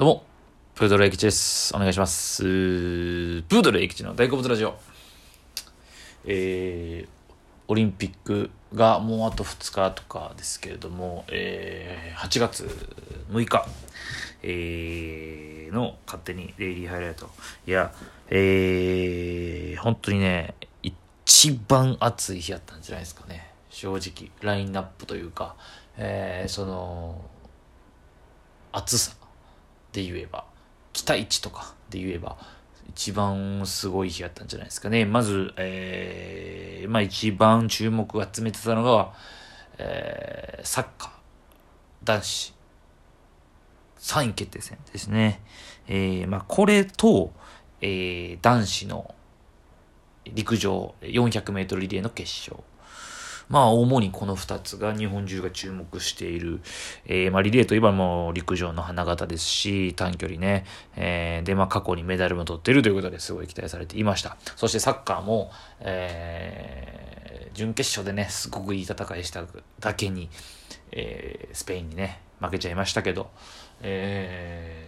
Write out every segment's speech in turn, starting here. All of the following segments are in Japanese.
どうも、プードル駅地です。お願いします。プードル駅地の大好物ラジオ。えー、オリンピックがもうあと2日とかですけれども、えー、8月6日、えー、の勝手にデイリーハイライト。いや、えー、本当にね、一番暑い日やったんじゃないですかね。正直、ラインナップというか、えー、その、暑さで言えば、期待値とかで言えば、一番すごい日やったんじゃないですかね。まず、えー、まあ一番注目を集めてたのが、えー、サッカー、男子、3位決定戦ですね。えー、まあこれと、えー、男子の陸上400メートルリレーの決勝。まあ、主にこの2つが日本中が注目している。えー、まあ、リレーといえばもう陸上の花形ですし、短距離ね。えー、で、まあ、過去にメダルも取ってるということですごい期待されていました。そしてサッカーも、えー、準決勝でね、すごくいい戦いしただけに、えー、スペインにね、負けちゃいましたけど、え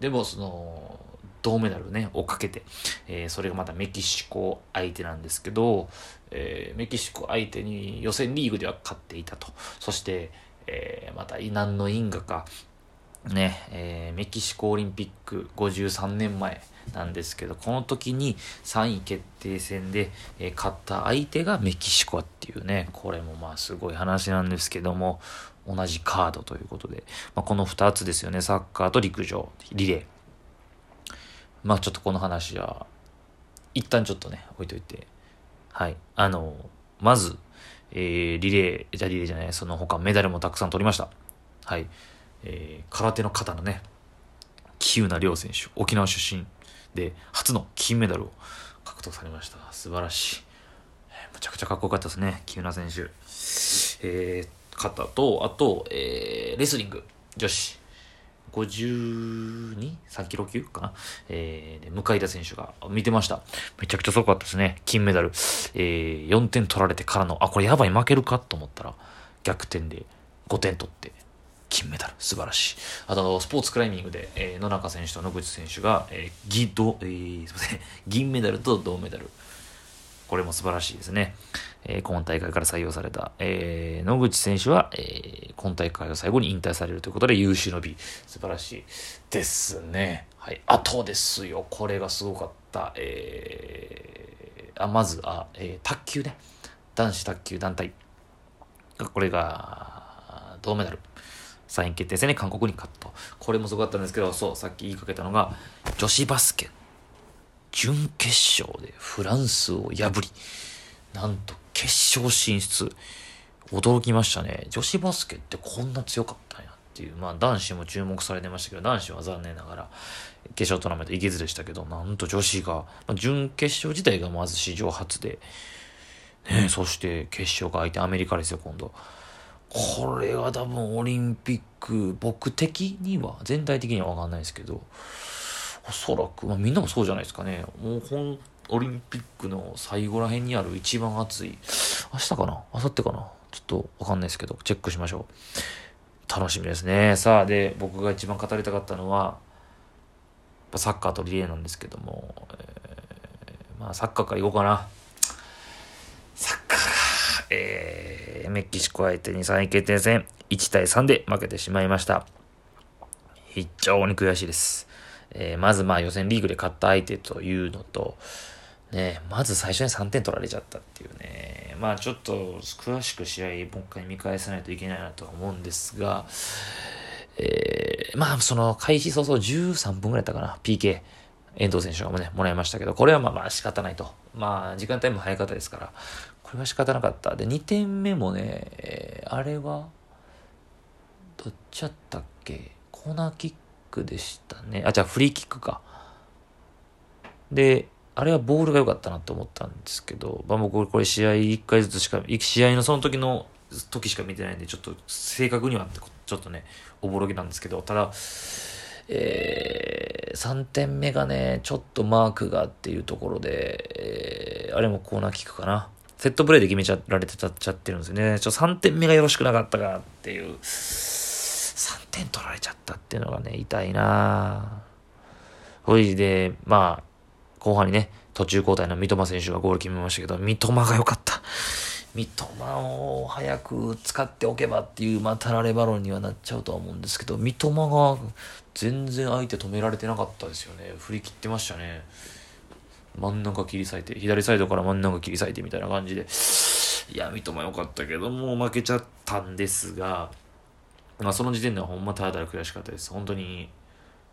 ー、でもその、銅メダルね、をかけて、えー、それがまたメキシコ相手なんですけど、えー、メキシコ相手に予選リーグでは勝っていたと。そして、えー、また何の因果か、ね、えー、メキシコオリンピック53年前なんですけど、この時に3位決定戦で、えー、勝った相手がメキシコっていうね、これもまあすごい話なんですけども、同じカードということで、まあ、この2つですよね、サッカーと陸上、リレー。まあちょっとこの話は、一旦ちょっとね、置いといて、はい。あの、まず、えー、リレー、じゃリレーじゃない、その他メダルもたくさん取りました。はい。えー、空手の方のね、喜友名亮選手、沖縄出身で、初の金メダルを獲得されました。素晴らしい。えー、むちゃくちゃかっこよかったですね、喜友名選手。えー、方と、あと、えー、レスリング、女子。52?3 キロ級かな？えー、向田選手が見てました。めちゃくちゃすごかったですね。金メダル。えー、4点取られてからの、あ、これやばい負けるかと思ったら、逆転で5点取って、金メダル。素晴らしい。あと、スポーツクライミングで、えー、野中選手と野口選手が、えー、銀、えー、すいません、銀メダルと銅メダル。これも素晴らしいですね。えー、今大会から採用された、えー、野口選手は、えー、今大会を最後に引退されるということで、優秀の美、素晴らしいですね。はい。あとですよ、これがすごかった、えー、あ、まず、あ、えー、卓球ね。男子卓球団体。これが、銅メダル。3位決定戦で韓国に勝った。これもすごかったんですけど、そう、さっき言いかけたのが、女子バスケ準決勝でフランスを破り、なんと決勝進出。驚きましたね。女子バスケってこんな強かったんやっていう。まあ男子も注目されてましたけど、男子は残念ながら決勝トーナメント行けずでしたけど、なんと女子が、まあ、準決勝自体がまず史上初で、ね、そして決勝が相手アメリカですよ、今度。これは多分オリンピック、僕的には、全体的にはわかんないですけど、おそらく、まあ、みんなもそうじゃないですかね。もう本、オリンピックの最後ら辺にある一番熱い、明日かな？明後日かな？ちょっとわかんないですけど、チェックしましょう。楽しみですね。さあ、で、僕が一番語りたかったのは、サッカーとリレーなんですけども、えー、まあ、サッカーからいこうかな。サッカーえー、メキシコ相手に3位決定戦1対3で負けてしまいました。非常に悔しいです。えー、まずまあ予選リーグで勝った相手というのと、ね、まず最初に3点取られちゃったっていうね、まあちょっと詳しく試合もう一回見返さないといけないなとは思うんですが、えー、まあその開始早々13分ぐらいだったかな、PK。遠藤選手がもね、もらいましたけど、これはまあまあ仕方ないと。まあ時間帯も早かったですから、これは仕方なかった。で、2点目もね、えー、あれは、どっちやったっけ？コーナーキックでしたね。あ、じゃあフリーキックか。で、あれはボールが良かったなと思ったんですけど、まあ、僕これ試合1回ずつしか、試合のその時の時しか見てないんで、ちょっと正確にはちょっとね、おぼろげなんですけど、ただ、えー、3点目がね、ちょっとマークがっていうところで、えー、あれもコーナーキックかな。セットプレーで決めちゃられてたっちゃってるんですよね。ちょ3点目がよろしくなかったかっていう。3点取られちゃったっていうのがね、痛いなぁほいで、まあ、後半にね、途中交代の三笘選手がゴール決めましたけど、三笘が良かった。三笘を早く使っておけばっていう、まあ、たられバロンにはなっちゃうとは思うんですけど、三笘が全然相手止められてなかったですよね。振り切ってましたね。真ん中切り裂いて、左サイドから真ん中切り裂いてみたいな感じで。いや、三笘良かったけど、もう負けちゃったんですが、まあその時点ではほんまただただ悔しかったです。本当に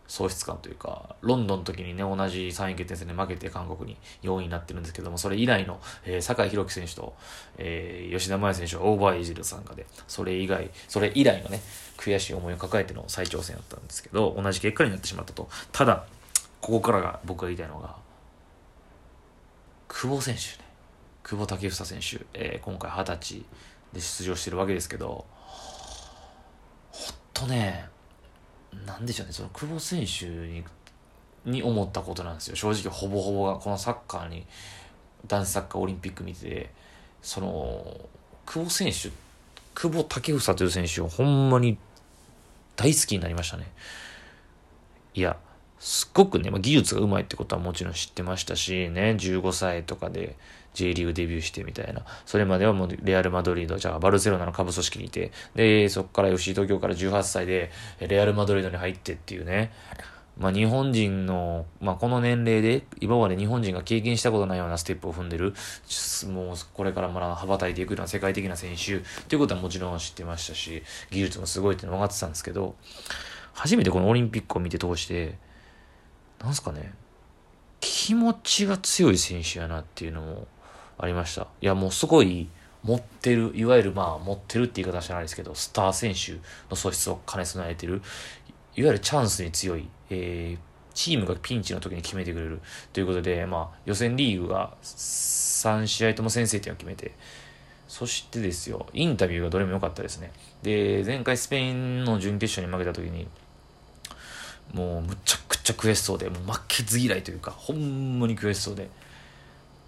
喪失感というか、ロンドンの時にね、同じ3位決定戦で負けて韓国に4位になってるんですけども、それ以来の、えー、酒井宏樹選手と、えー、吉田麻也選手はオーバーエイジル参加で、それ以外、それ以来のね、悔しい思いを抱えての再挑戦だったんですけど、同じ結果になってしまったと。ただ、ここからが僕が言いたいのが、久保選手ね。久保建英選手、えー、今回二十歳で出場してるわけですけど、ほんとね、なんでしょうね、その久保選手にに思ったことなんですよ。正直ほぼほぼがこのサッカーに、男子サッカーオリンピック見て、その、久保選手、久保建英という選手をほんまに大好きになりましたね。いや、すっごくね、まあ、技術がうまいってことはもちろん知ってましたし、ね、15歳とかで J リーグデビューしてみたいな。それまではもうレアル・マドリード、じゃあバルセロナの下部組織にいて、で、そこから FC 東京から18歳でレアル・マドリードに入ってっていうね、まあ日本人の、まあこの年齢で、今まで日本人が経験したことないようなステップを踏んでる、もうこれからまだ羽ばたいていくような世界的な選手っていうことはもちろん知ってましたし、技術もすごいっての分かってたんですけど、初めてこのオリンピックを見て通して、なんすかね、気持ちが強い選手やなっていうのもありました。いや、もうすごい持ってる、いわゆるまあ持ってるって言い方じゃないですけど、スター選手の素質を兼ね備えてる、いわゆるチャンスに強い、えー、チームがピンチの時に決めてくれるということで、まあ予選リーグが3試合とも先制点を決めて、そしてですよ、インタビューがどれも良かったですね。で、前回スペインの準決勝に負けた時に、もうむちゃくちゃ悔しそうでもう負けず嫌いというかほんまに悔しそうで。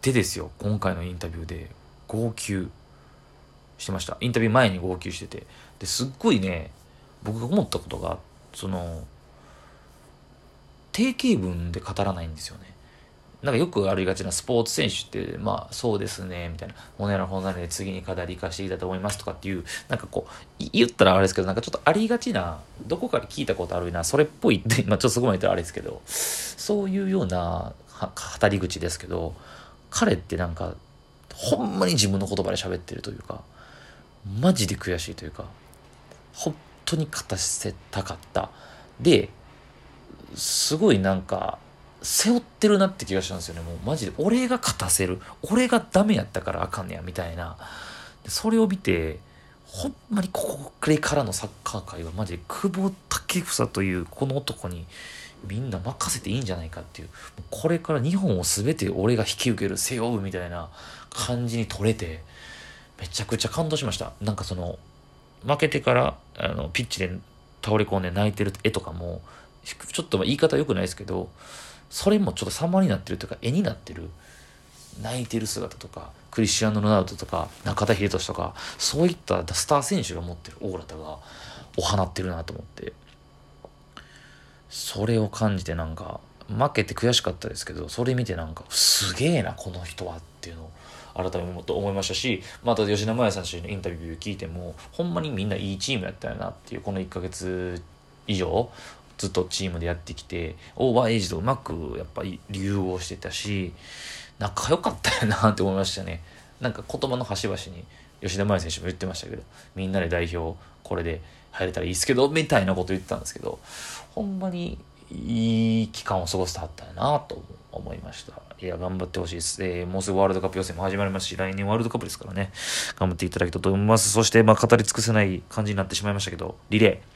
でですよ今回のインタビューで号泣してました。インタビュー前に号泣してて。ですっごいね僕が思ったことがその定型文で語らないんですよね。なんかよくありがちなスポーツ選手って、まあそうですね、みたいな、骨の骨で次に課題で生かしていたと思いますとかっていう、なんかこう、言ったらあれですけど、なんかちょっとありがちな、どこかで聞いたことあるな、それっぽいって、まあちょっとそこまで言ったらあれですけど、そういうような語り口ですけど、彼ってなんか、ほんまに自分の言葉で喋ってるというか、マジで悔しいというか、本当に勝たせたかった。で、すごいなんか、背負ってるなって気がしたんですよね。もうマジで、俺が勝たせる。俺がダメやったからあかんねや、みたいな。それを見て、ほんまにここれからのサッカー界はマジで久保建英というこの男にみんな任せていいんじゃないかっていう。これから日本を全て俺が引き受ける、背負うみたいな感じに取れて、めちゃくちゃ感動しました。なんかその、負けてから、あの、ピッチで倒れ込んで泣いてる絵とかも、ちょっと言い方良くないですけど、それもちょっと様になってるというか絵になってる泣いてる姿とかクリスチアーノ・ロナウドとか中田英寿とかそういったスター選手が持ってるオーラとがお放ってるなと思って。それを感じてなんか負けて悔しかったですけどそれ見てなんかすげえなこの人はっていうのを改めて思いましたしまた吉田麻也さんのインタビュー聞いてもほんまにみんないいチームやったよなっていうこの1ヶ月以上ずっとチームでやってきて、オーバーエイジとうまくやっぱり融合してたし、仲良かったよなって思いましたね。なんか言葉の端々に吉田麻也選手も言ってましたけど、みんなで代表これで入れたらいいですけど、みたいなこと言ってたんですけど、ほんまにいい期間を過ごしてはったよなと思いました。いや、頑張ってほしいです。えー、もうすぐワールドカップ予選も始まりますし、来年ワールドカップですからね、頑張っていただきたいと思います。そして、まあ、語り尽くせない感じになってしまいましたけど、リレー。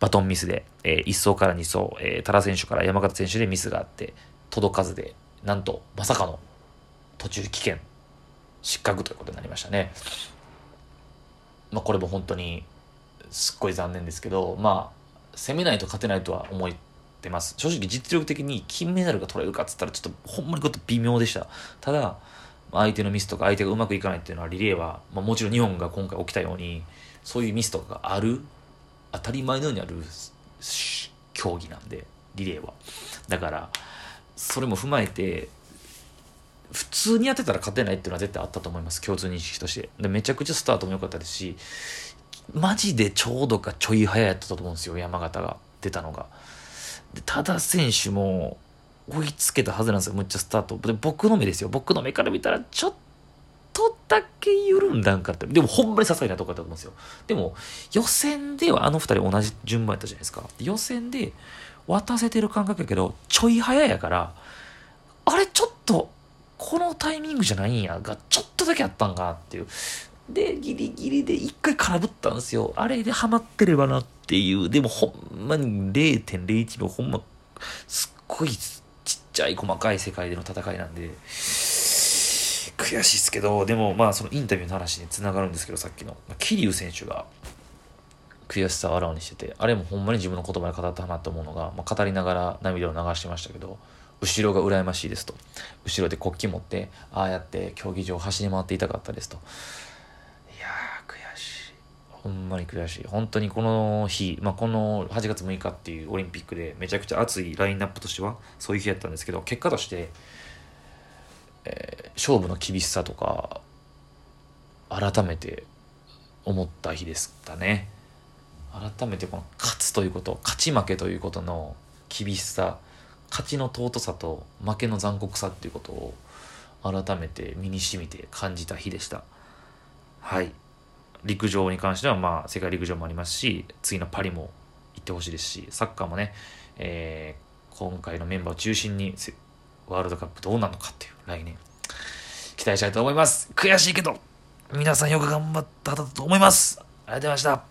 バトンミスで、えー、1走から2走、えー、多田選手から山形選手でミスがあって、届かずで、なんと、まさかの途中棄権、失格ということになりましたね。まあ、これも本当に、すっごい残念ですけど、まあ、攻めないと勝てないとは思ってます。正直実力的に金メダルが取れるかっつったら、ちょっとほんまにこと微妙でした。ただ、相手のミスとか相手がうまくいかないっていうのはリレーは、まあ、もちろん日本が今回起きたようにそういうミスとかがある当たり前のようにある競技なんでリレーは。だからそれも踏まえて普通にやってたら勝てないっていうのは絶対あったと思います。共通認識として。でめちゃくちゃスタートも良かったですしマジでちょうどかちょい早やったと思うんですよ山形が出たのが。で多田選手も追いつけたはずなんですよむっちゃスタート。で僕の目ですよ。僕の目から見たらちょっとだけ緩んだんかって。でもほんまに些細なとこだと思うんですよ。でも予選ではあの二人同じ順番やったじゃないですか。予選で渡せてる感覚やけどちょい早やからあれちょっとこのタイミングじゃないんやがちょっとだけあったんかっていう。でギリギリで一回空振ったんですよ。あれでハマってればなっていう。でもほんまに0.01秒ほんますっごいちっちゃい細かい世界での戦いなんで。悔しいっすけどでもまあそのインタビューの話につながるんですけどさっきの。桐生選手が悔しさをあらわにしててあれもほんまに自分の言葉で語ったなと思うのが、まあ、語りながら涙を流してましたけど後ろが羨ましいですと。後ろで国旗持ってああやって競技場を走り回っていたかったですと。いやー悔しい。ほんまに悔しい。本当にこの日、まあ、この8月6日っていうオリンピックでめちゃくちゃ熱いラインナップとしてはそういう日やったんですけど結果として、ー、勝負の厳しさとか改めて思った日でしたね。改めてこの勝つということ勝ち負けということの厳しさ勝ちの尊さと負けの残酷さっていうことを改めて身にしみて感じた日でした。はい。陸上に関してはまあ世界陸上もありますし次のパリも行ってほしいですしサッカーもね、えー、今回のメンバーを中心にワールドカップどうなのかっていう来年。期待したいと思います。悔しいけど皆さんよく頑張ったと思います。ありがとうございました。